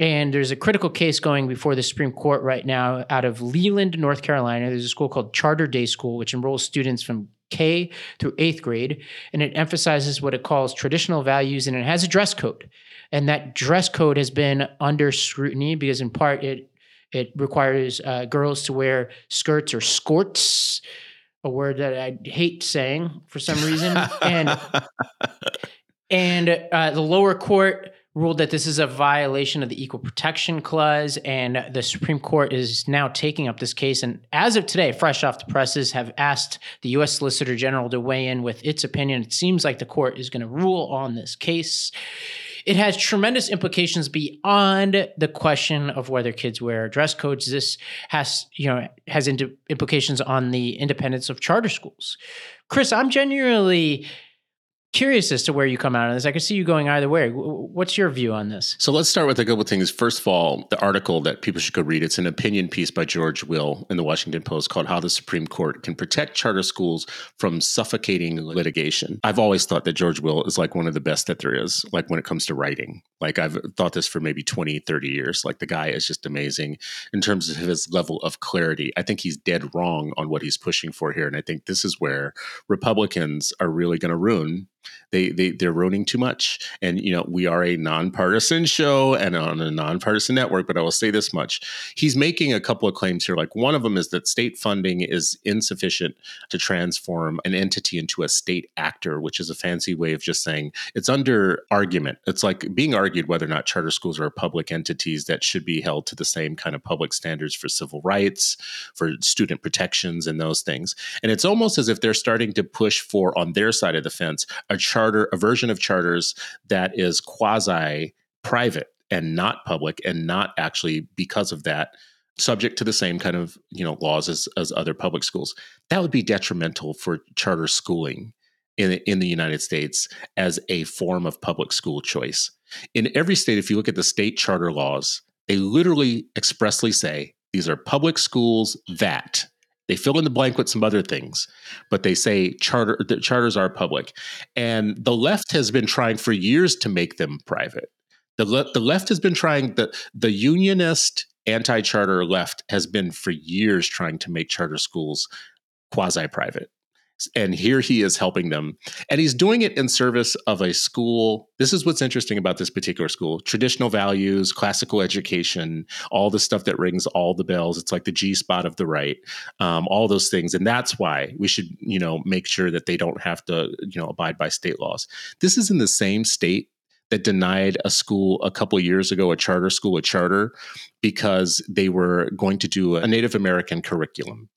And there's a critical case going before the Supreme Court right now out of Leland, North Carolina. There's a school called Charter Day School, which enrolls students from K through eighth grade. And it emphasizes what it calls traditional values and it has a dress code. And that dress code has been under scrutiny because, in part, it it requires uh, girls to wear skirts or skirts, a word that I hate saying for some reason. and and uh, the lower court ruled that this is a violation of the Equal Protection Clause, and the Supreme Court is now taking up this case. And as of today, fresh off the presses, have asked the U.S. Solicitor General to weigh in with its opinion. It seems like the court is going to rule on this case. It has tremendous implications beyond the question of whether kids wear dress codes. This has, you know, has implications on the independence of charter schools. Chris, I'm genuinely curious as to where you come out on this. I can see you going either way. What's your view on this? So let's start with a couple of things. First of all, the article that people should go read. It's an opinion piece by George Will in the Washington Post called "How the Supreme Court Can Protect Charter Schools from Suffocating Litigation." I've always thought that George Will is like one of the best that there is. Like when it comes to writing, like I've thought this for maybe 20, 30 years. Like the guy is just amazing in terms of his level of clarity. I think he's dead wrong on what he's pushing for here, and I think this is where Republicans are really going to ruin they they they're ruining too much. And you know, we are a nonpartisan show and on a nonpartisan network, but I will say this much. He's making a couple of claims here. Like one of them is that state funding is insufficient to transform an entity into a state actor, which is a fancy way of just saying it's under argument. It's like being argued whether or not charter schools are public entities that should be held to the same kind of public standards for civil rights, for student protections and those things. And it's almost as if they're starting to push for on their side of the fence a charter, a version of charters that is quasi private and not public and not actually because of that subject to the same kind of you know laws as, as other public schools. That would be detrimental for charter schooling in, in the united states as a form of public school choice. In every state if you look at the state charter laws they literally expressly say these are public schools that They fill in the blank with some other things, but they say charter charters are public. And the left has been trying for years to make them private. The, le- the left has been trying the the unionist anti-charter left has been for years trying to make charter schools quasi private and here he is helping them. And he's doing it in service of a school. This is what's interesting about this particular school. Traditional values classical education all the stuff that rings all the bells. It's like the g spot of the right um, all those things. And that's why we should you know make sure that they don't have to you know abide by state laws. This is in the same state that denied a school a couple years ago, a charter school, a charter, because they were going to do a Native American curriculum.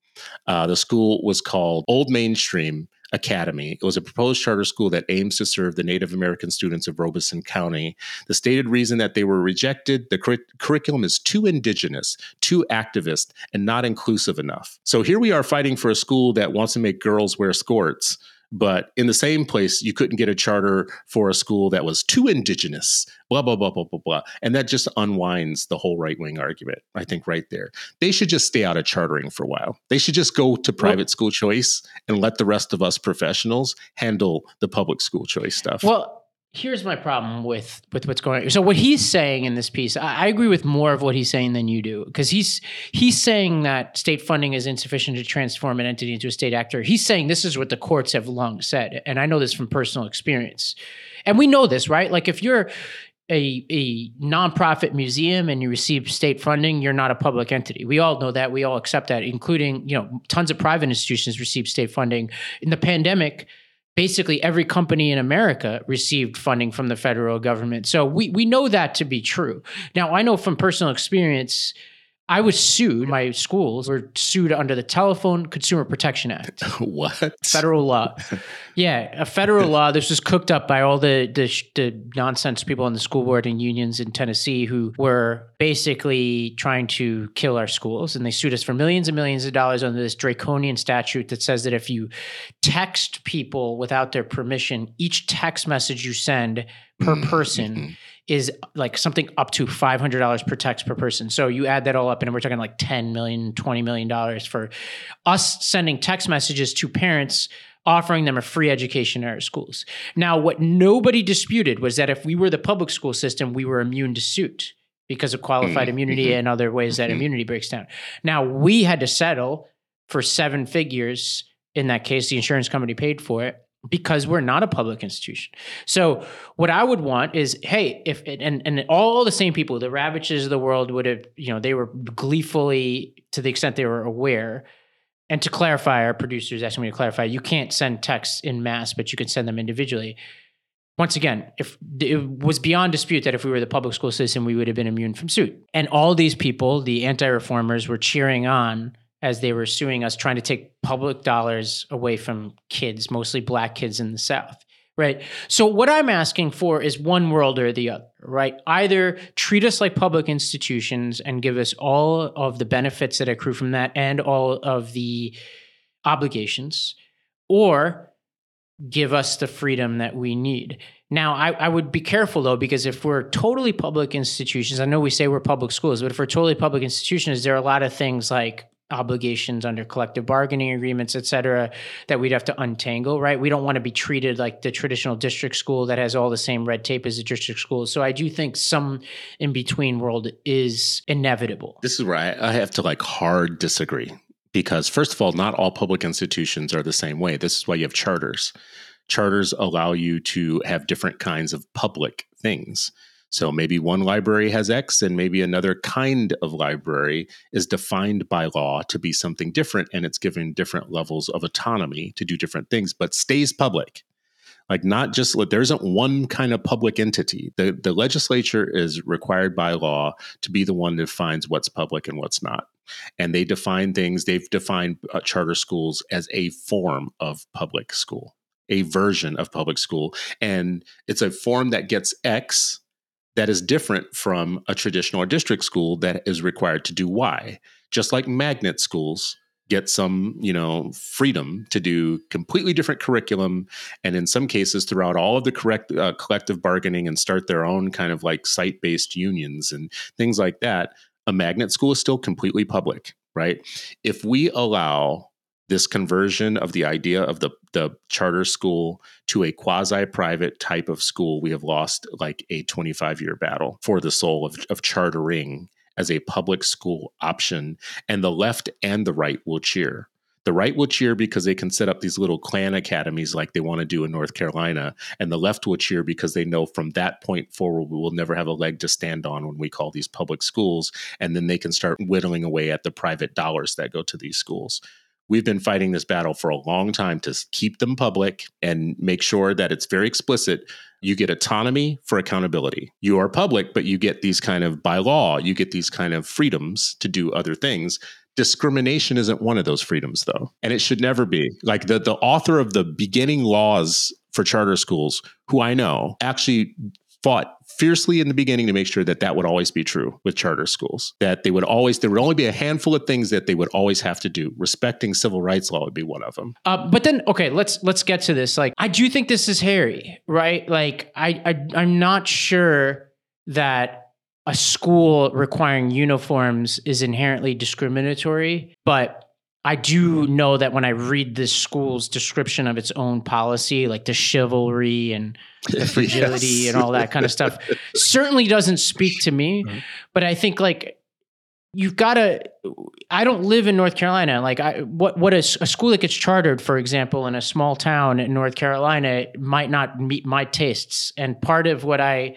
Uh, the school was called Old Main STREAM Academy. It was a proposed charter school that aims to serve the Native American students of Robeson County. The stated reason that they were rejected the cur- curriculum is too indigenous, too activist, and not inclusive enough. So here we are fighting for a school that wants to make girls wear skirts but in the same place, you couldn't get a charter for a school that was too indigenous, blah, blah, blah, blah, blah, blah. And that just unwinds the whole right wing argument, I think, right there. They should just stay out of chartering for a while. They should just go to private well, school choice and let the rest of us professionals handle the public school choice stuff. Well, here's my problem with with what's going on. So what he's saying in this piece, I, I agree with more of what he's saying than you do, because he's he's saying that state funding is insufficient to transform an entity into a state actor. He's saying this is what the courts have long said, and I know this from personal experience. And we know this, right? Like if you're a, a nonprofit museum and you receive state funding, you're not a public entity. We all know that. We all accept that, including, you know, tons of private institutions receive state funding. In the pandemic, basically every company in America received funding from the federal government. So we we know that to be true. Now I know from personal experience I was sued. My schools were sued under the Telephone Consumer Protection Act. what? Federal law. yeah, a federal law. This was cooked up by all the, the, the nonsense people on the school board and unions in Tennessee who were basically trying to kill our schools, and they sued us for millions and millions of dollars under this draconian statute that says that if you text people without their permission, each text message you send per mm-hmm. person. Is like something up to $500 per text per person. So you add that all up and we're talking like 10 million, 20 million dollars for us sending text messages to parents offering them a free education in our schools. Now, what nobody disputed was that if we were the public school system, we were immune to suit because of qualified mm-hmm. immunity mm-hmm. and other ways that mm-hmm. immunity breaks down. Now, we had to settle for seven figures in that case. The insurance company paid for it because we're not a public institution. So what I would want is, hey, if and and all the same people, the Ravitches of the world would have, you know, they were gleefully to the extent they were aware. And to clarify, our producers asking me to clarify, you can't send texts in mass, but you can send them individually. Once again, if it was beyond dispute that if we were the public school system, we would have been immune from suit. And all these people, the anti-reformers, were cheering on as they were suing us, trying to take public dollars away from kids, mostly black kids in the South. Right. So, what I'm asking for is one world or the other, right? Either treat us like public institutions and give us all of the benefits that accrue from that and all of the obligations, or give us the freedom that we need. Now, I, I, would be careful though, because if we're totally public institutions, I know we say we're public schools, but if we're totally public institutions, there are a lot of things like obligations under collective bargaining agreements, et cetera, that we'd have to untangle, right? We don't want to be treated like the traditional district school that has all the same red tape as the district school. So I do think some in between world is inevitable. This is where I, I have to like hard disagree because, first of all, not all public institutions are the same way. This is why you have charters. Charters allow you to have different kinds of public things. So maybe one library has X and maybe another kind of library is defined by law to be something different and it's given different levels of autonomy to do different things, but stays public. Like not just there isn't one kind of public entity. The the legislature is required by law to be the one that defines what's public and what's not. And they define things, they've defined uh, charter schools as a form of public school, a version of public school. And it's a form that gets X that is different from a traditional or district school that is required to do Y. Just like magnet schools get some, you know, freedom to do completely different curriculum, and in some cases, throughout all of the correct uh, collective bargaining and start their own kind of like site-based unions and things like that. A magnet school is still completely public. right? If we allow this conversion of the idea of the the charter school to a quasi private type of school, we have lost like a 25 year battle for the soul of, of chartering as a public school option. And the left and the right will cheer. The right will cheer because they can set up these little Klan academies like they want to do in North Carolina. And the left will cheer because they know from that point forward, we will never have a leg to stand on when we call these public schools. And then they can start whittling away at the private dollars that go to these schools. We've been fighting this battle for a long time to keep them public and make sure that it's very explicit. You get autonomy for accountability. You are public, but you get these kind of, by law, you get these kind of freedoms to do other things. Discrimination isn't one of those freedoms, though, and it should never be. Like the, the author of the beginning laws for charter schools, who I know, actually fought fiercely in the beginning to make sure that that would always be true with charter schools that they would always there would only be a handful of things that they would always have to do. Respecting civil rights law would be one of them. Uh, but then okay let's let's get to this. Like i do think this is hairy right? Like I, I i'm not sure that a school requiring uniforms is inherently discriminatory but I do know that when I read this school's description of its own policy, like the chivalry and the fragility yes. and all that kind of stuff, certainly doesn't speak to me. Mm-hmm. But I think like you've got to. I don't live in North Carolina. Like I, what what a, a school that gets chartered, for example, in a small town in North Carolina, might not meet my tastes. And part of what I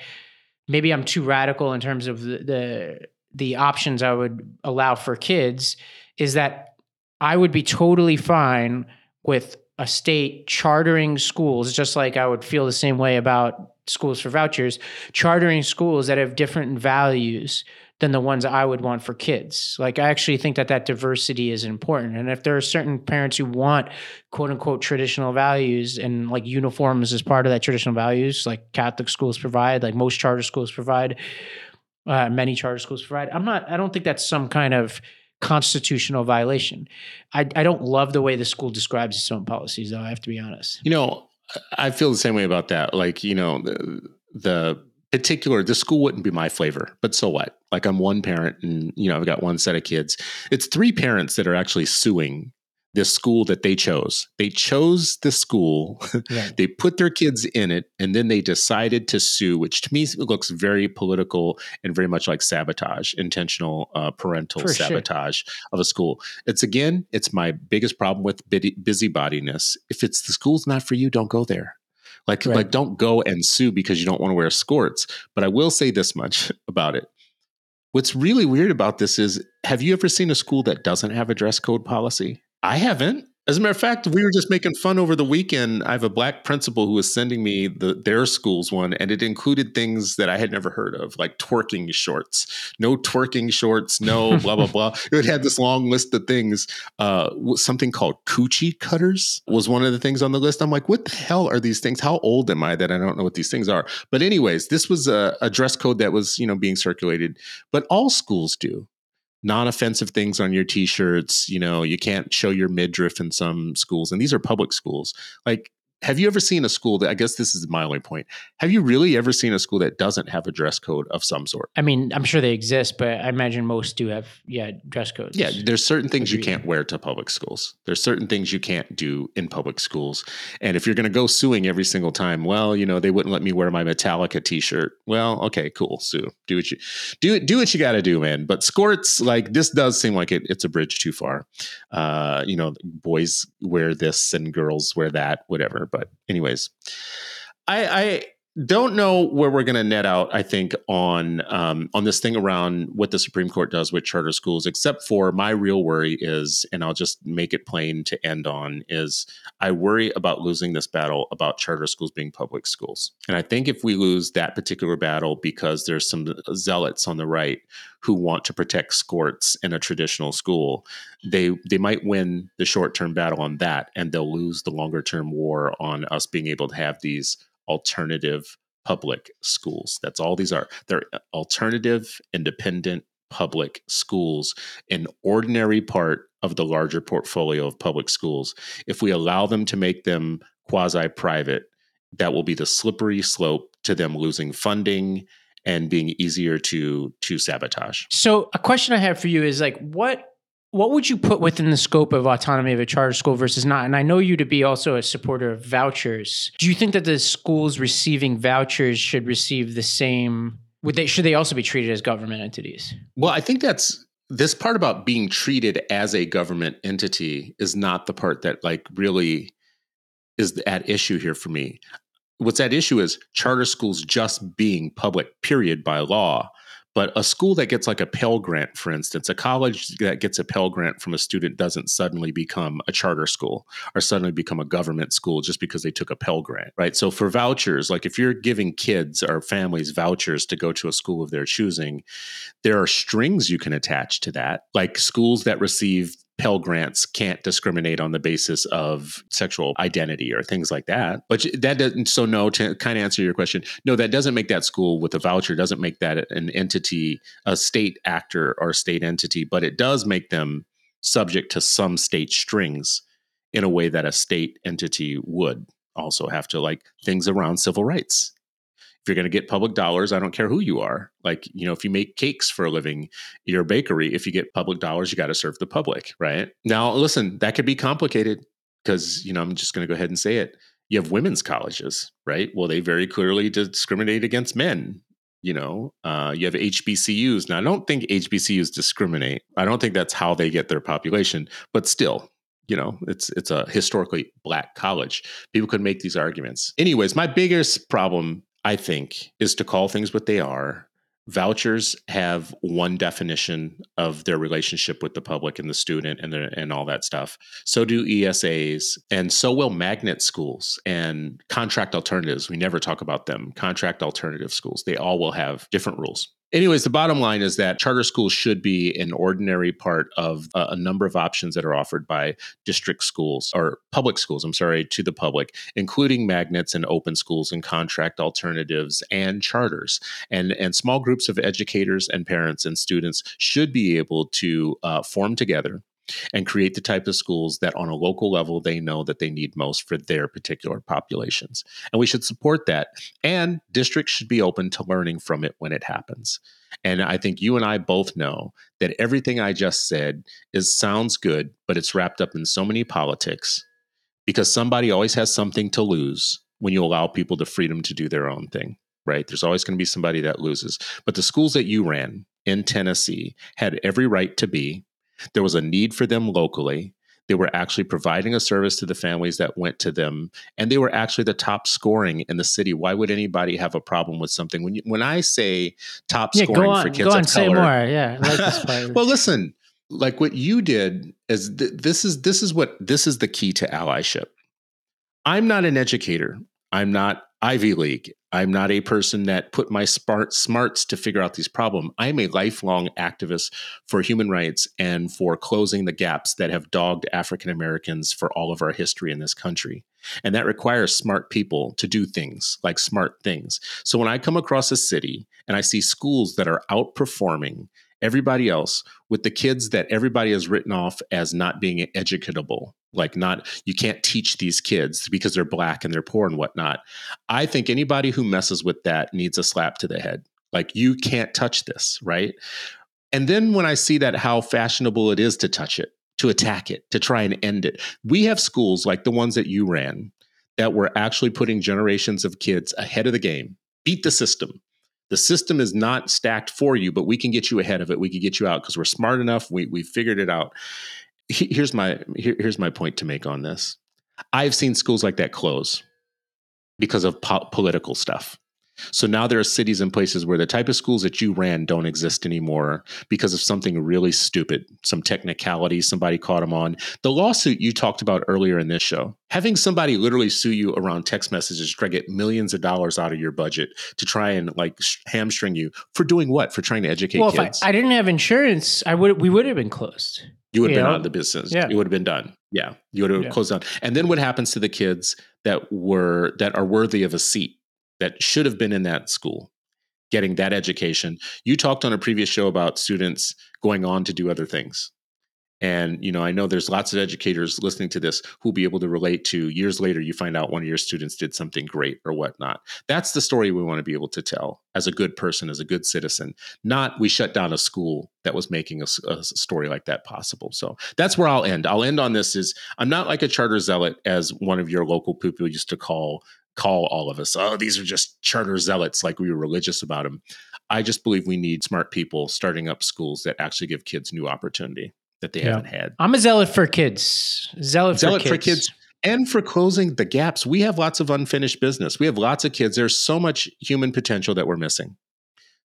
maybe I'm too radical in terms of the, the, the options I would allow for kids is that I would be totally fine with a state chartering schools, just like I would feel the same way about schools for vouchers, chartering schools that have different values than the ones I would want for kids. Like, I actually think that that diversity is important. And if there are certain parents who want quote unquote traditional values and like uniforms as part of that traditional values, like Catholic schools provide, like most charter schools provide, uh, many charter schools provide, I'm not, I don't think that's some kind of constitutional violation. I, I don't love the way the school describes its own policies, though. I have to be honest. You know, I feel the same way about that. Like, you know, the, the particular, the school wouldn't be my flavor, but so what? Like, I'm one parent and, you know, I've got one set of kids. It's three parents that are actually suing this school that they chose. They chose the school, they put their kids in it, and then they decided to sue, which to me looks very political and very much like sabotage, intentional uh, parental For sabotage sure. of a school. It's again, it's my biggest problem with busybodiness. If it's the school's not for you, don't go there. Like, right. like don't go and sue because you don't want to wear skirts. But I will say this much about it. What's really weird about this is have you ever seen a school that doesn't have a dress code policy? I haven't. As a matter of fact, we were just making fun over the weekend. I have a black principal who was sending me the their school's one, and it included things that I had never heard of, like twerking shorts. No twerking shorts. No blah blah blah. It had this long list of things. Uh, something called coochie cutters was one of the things on the list. I'm like, what the hell are these things? How old am I that I don't know what these things are? But anyways, this was a, a dress code that was you know being circulated, but all schools do non-offensive things on your t-shirts you know you can't show your midriff in some schools and these are public schools. Like have you ever seen a school that I guess this is my only point? Have you really ever seen a school that doesn't have a dress code of some sort? I mean, I'm sure they exist, but I imagine most do have yeah dress codes. Yeah, there's certain things Agreed. you can't wear to public schools. There's certain things you can't do in public schools. And if you're going to go suing every single time, well, you know, they wouldn't let me wear my Metallica t-shirt. Well, okay, cool, sue. Do what you do do what you got to do, man. But skirts like this does seem like it, it's a bridge too far. Uh, you know, boys wear this and girls wear that, whatever but anyways, I, I don't know where we're going to net out. I think on um, on this thing around what the Supreme Court does with charter schools, except for my real worry is, and I'll just make it plain to end on, is I worry about losing this battle about charter schools being public schools. And I think if we lose that particular battle because there's some zealots on the right who want to protect skirts in a traditional school, they they might win the short term battle on that, and they'll lose the longer term war on us being able to have these alternative public schools. That's all these are. They're uh, alternative, independent public schools, an ordinary part of the larger portfolio of public schools. If we allow them to make them quasi private, that will be the slippery slope to them losing funding and being easier to to sabotage. So a question I have for you is like what what would you put within the scope of autonomy of a charter school versus not? And I know you to be also a supporter of vouchers. Do you think that the schools receiving vouchers should receive the same? Would they should they also be treated as government entities? Well, I think that's this part about being treated as a government entity is not the part that like really is at issue here for me. What's at issue is charter schools just being public, period, by law. But a school that gets like a Pell Grant, for instance, a college that gets a Pell Grant from a student doesn't suddenly become a charter school or suddenly become a government school just because they took a Pell Grant, right? So for vouchers, like if you're giving kids or families vouchers to go to a school of their choosing, there are strings you can attach to that, like schools that receive Pell Grants can't discriminate on the basis of sexual identity or things like that. But that doesn't, so no, to kind of answer your question, no, that doesn't make that school with a voucher, doesn't make that an entity, a state actor or state entity, but it does make them subject to some state strings in a way that a state entity would also have to, like things around civil rights if you're going to get public dollars, I don't care who you are. Like, you know, if you make cakes for a living, your bakery, if you get public dollars, you got to serve the public, right? Now, listen, that could be complicated because, you know, I'm just going to go ahead and say it. You have women's colleges, right? Well, they very clearly discriminate against men. You know, uh, you have HBCUs. Now, I don't think HBCUs discriminate. I don't think that's how they get their population, but still, you know it's it's a historically black college people could make these arguments anyways my biggest problem I think, is to call things what they are. Vouchers have one definition of their relationship with the public and the student and the, and all that stuff. So do ESAs, and so will magnet schools and contract alternatives. We never talk about them. Contract alternative schools. They all will have different rules. Anyways, the bottom line is that charter schools should be an ordinary part of a, a, number of options that are offered by district schools or public schools, I'm sorry, to the public, including magnets and open schools and contract alternatives and charters. And, and small groups of educators and parents and students should be able to uh, form together and create the type of schools that on a local level they know that they need most for their particular populations. And we should support that. And districts should be open to learning from it when it happens. And I think you and I both know that everything I just said is sounds good, but it's wrapped up in so many politics because somebody always has something to lose when you allow people the freedom to do their own thing, right? There's always going to be somebody that loses. But the schools that you ran in Tennessee had every right to be there was a need for them locally. They were actually providing a service to the families that went to them, and they were actually the top scoring in the city. Why would anybody have a problem with something? When you, when I say top yeah, scoring on, for kids go on, of say color, more. Yeah, like well, listen, like what you did is th- this is this is what this is the key to allyship. I'm not an educator. I'm not Ivy League. I'm not a person that put my smart smarts to figure out these problems. I'm a lifelong activist for human rights and for closing the gaps that have dogged African Americans for all of our history in this country. And that requires smart people to do things like smart things. So when I come across a city and I see schools that are outperforming everybody else with the kids that everybody has written off as not being educatable. Like not you can't teach these kids because they're black and they're poor and whatnot. I think anybody who messes with that needs a slap to the head. Like you can't touch this right? And then when i see that how fashionable it is to touch it to attack it to try and end it we have schools like the ones that you ran that were actually putting generations of kids ahead of the game beat the system the system is not stacked for you, but we can get you ahead of it. We can get you out because we're smart enough. We we figured it out. Here's my here, here's my point to make on this. I've seen schools like that close because of po- political stuff. So now there are cities and places where the type of schools that you ran don't exist anymore because of something really stupid, some technicality somebody caught them on. The lawsuit you talked about earlier in this show, having somebody literally sue you around text messages, try to get millions of dollars out of your budget to try and like hamstring you for doing what? For trying to educate well, kids. If I, I didn't have insurance, I would we would have been closed. You would have been know? out of the business. Yeah. You would have been done. Yeah. You would have yeah. closed down. And then what happens to the kids that were that are worthy of a seat? That should have been in that school getting that education. You talked on a previous show about students going on to do other things. And, you know, I know there's lots of educators listening to this who'll be able to relate to years later, you find out one of your students did something great or whatnot. That's the story we want to be able to tell as a good person, as a good citizen, not we shut down a school that was making a, a story like that possible. So that's where I'll end. I'll end on this is I'm not like a charter zealot as one of your local people used to call call all of us, oh, these are just charter zealots, like we were religious about them. I just believe we need smart people starting up schools that actually give kids new opportunity that they yeah. haven't had. I'm a zealot for kids. Zealot, zealot for, kids. for kids. And for closing the gaps, we have lots of unfinished business. We have lots of kids. There's so much human potential that we're missing.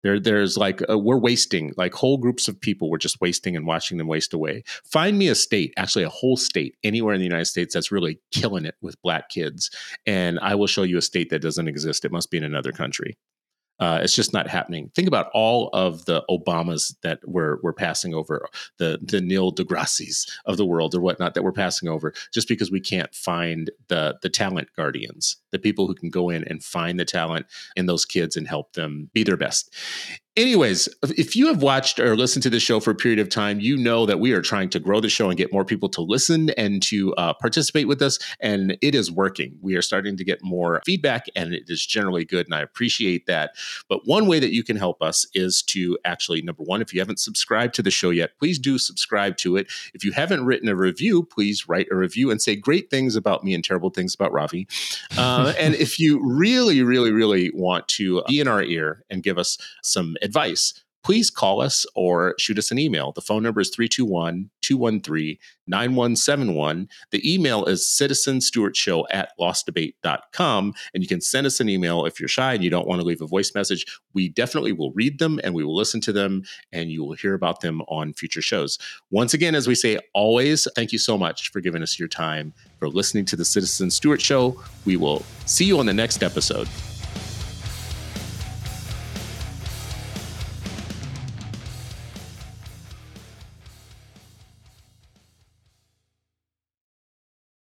There, there's like uh, we're wasting like whole groups of people. We're just wasting and watching them waste away. Find me a state, actually a whole state anywhere in the United States that's really killing it with black kids, and I will show you a state that doesn't exist. It must be in another country. Uh, it's just not happening. Think about all of the Obamas that we're, we're passing over, the, the Neil deGrasse's of the world or whatnot that we're passing over, just because we can't find the, the talent guardians, the people who can go in and find the talent in those kids and help them be their best anyways, if you have watched or listened to the show for a period of time, you know that we are trying to grow the show and get more people to listen and to uh, participate with us. And it is working. We are starting to get more feedback, and it is generally good. And I appreciate that. But one way that you can help us is to actually, number one, if you haven't subscribed to the show yet, please do subscribe to it. If you haven't written a review, please write a review and say great things about me and terrible things about Ravi. Uh, and if you really, really, really want to be in our ear and give us some advice, please call us or shoot us an email. The phone number is 321 213 9171. The email is citizenstewartshow at lostdebate.com. And you can send us an email if you're shy and you don't want to leave a voice message. We definitely will read them and we will listen to them and you will hear about them on future shows. Once again, as we say always, thank you so much for giving us your time, for listening to the Citizen Stewart Show. We will see you on the next episode.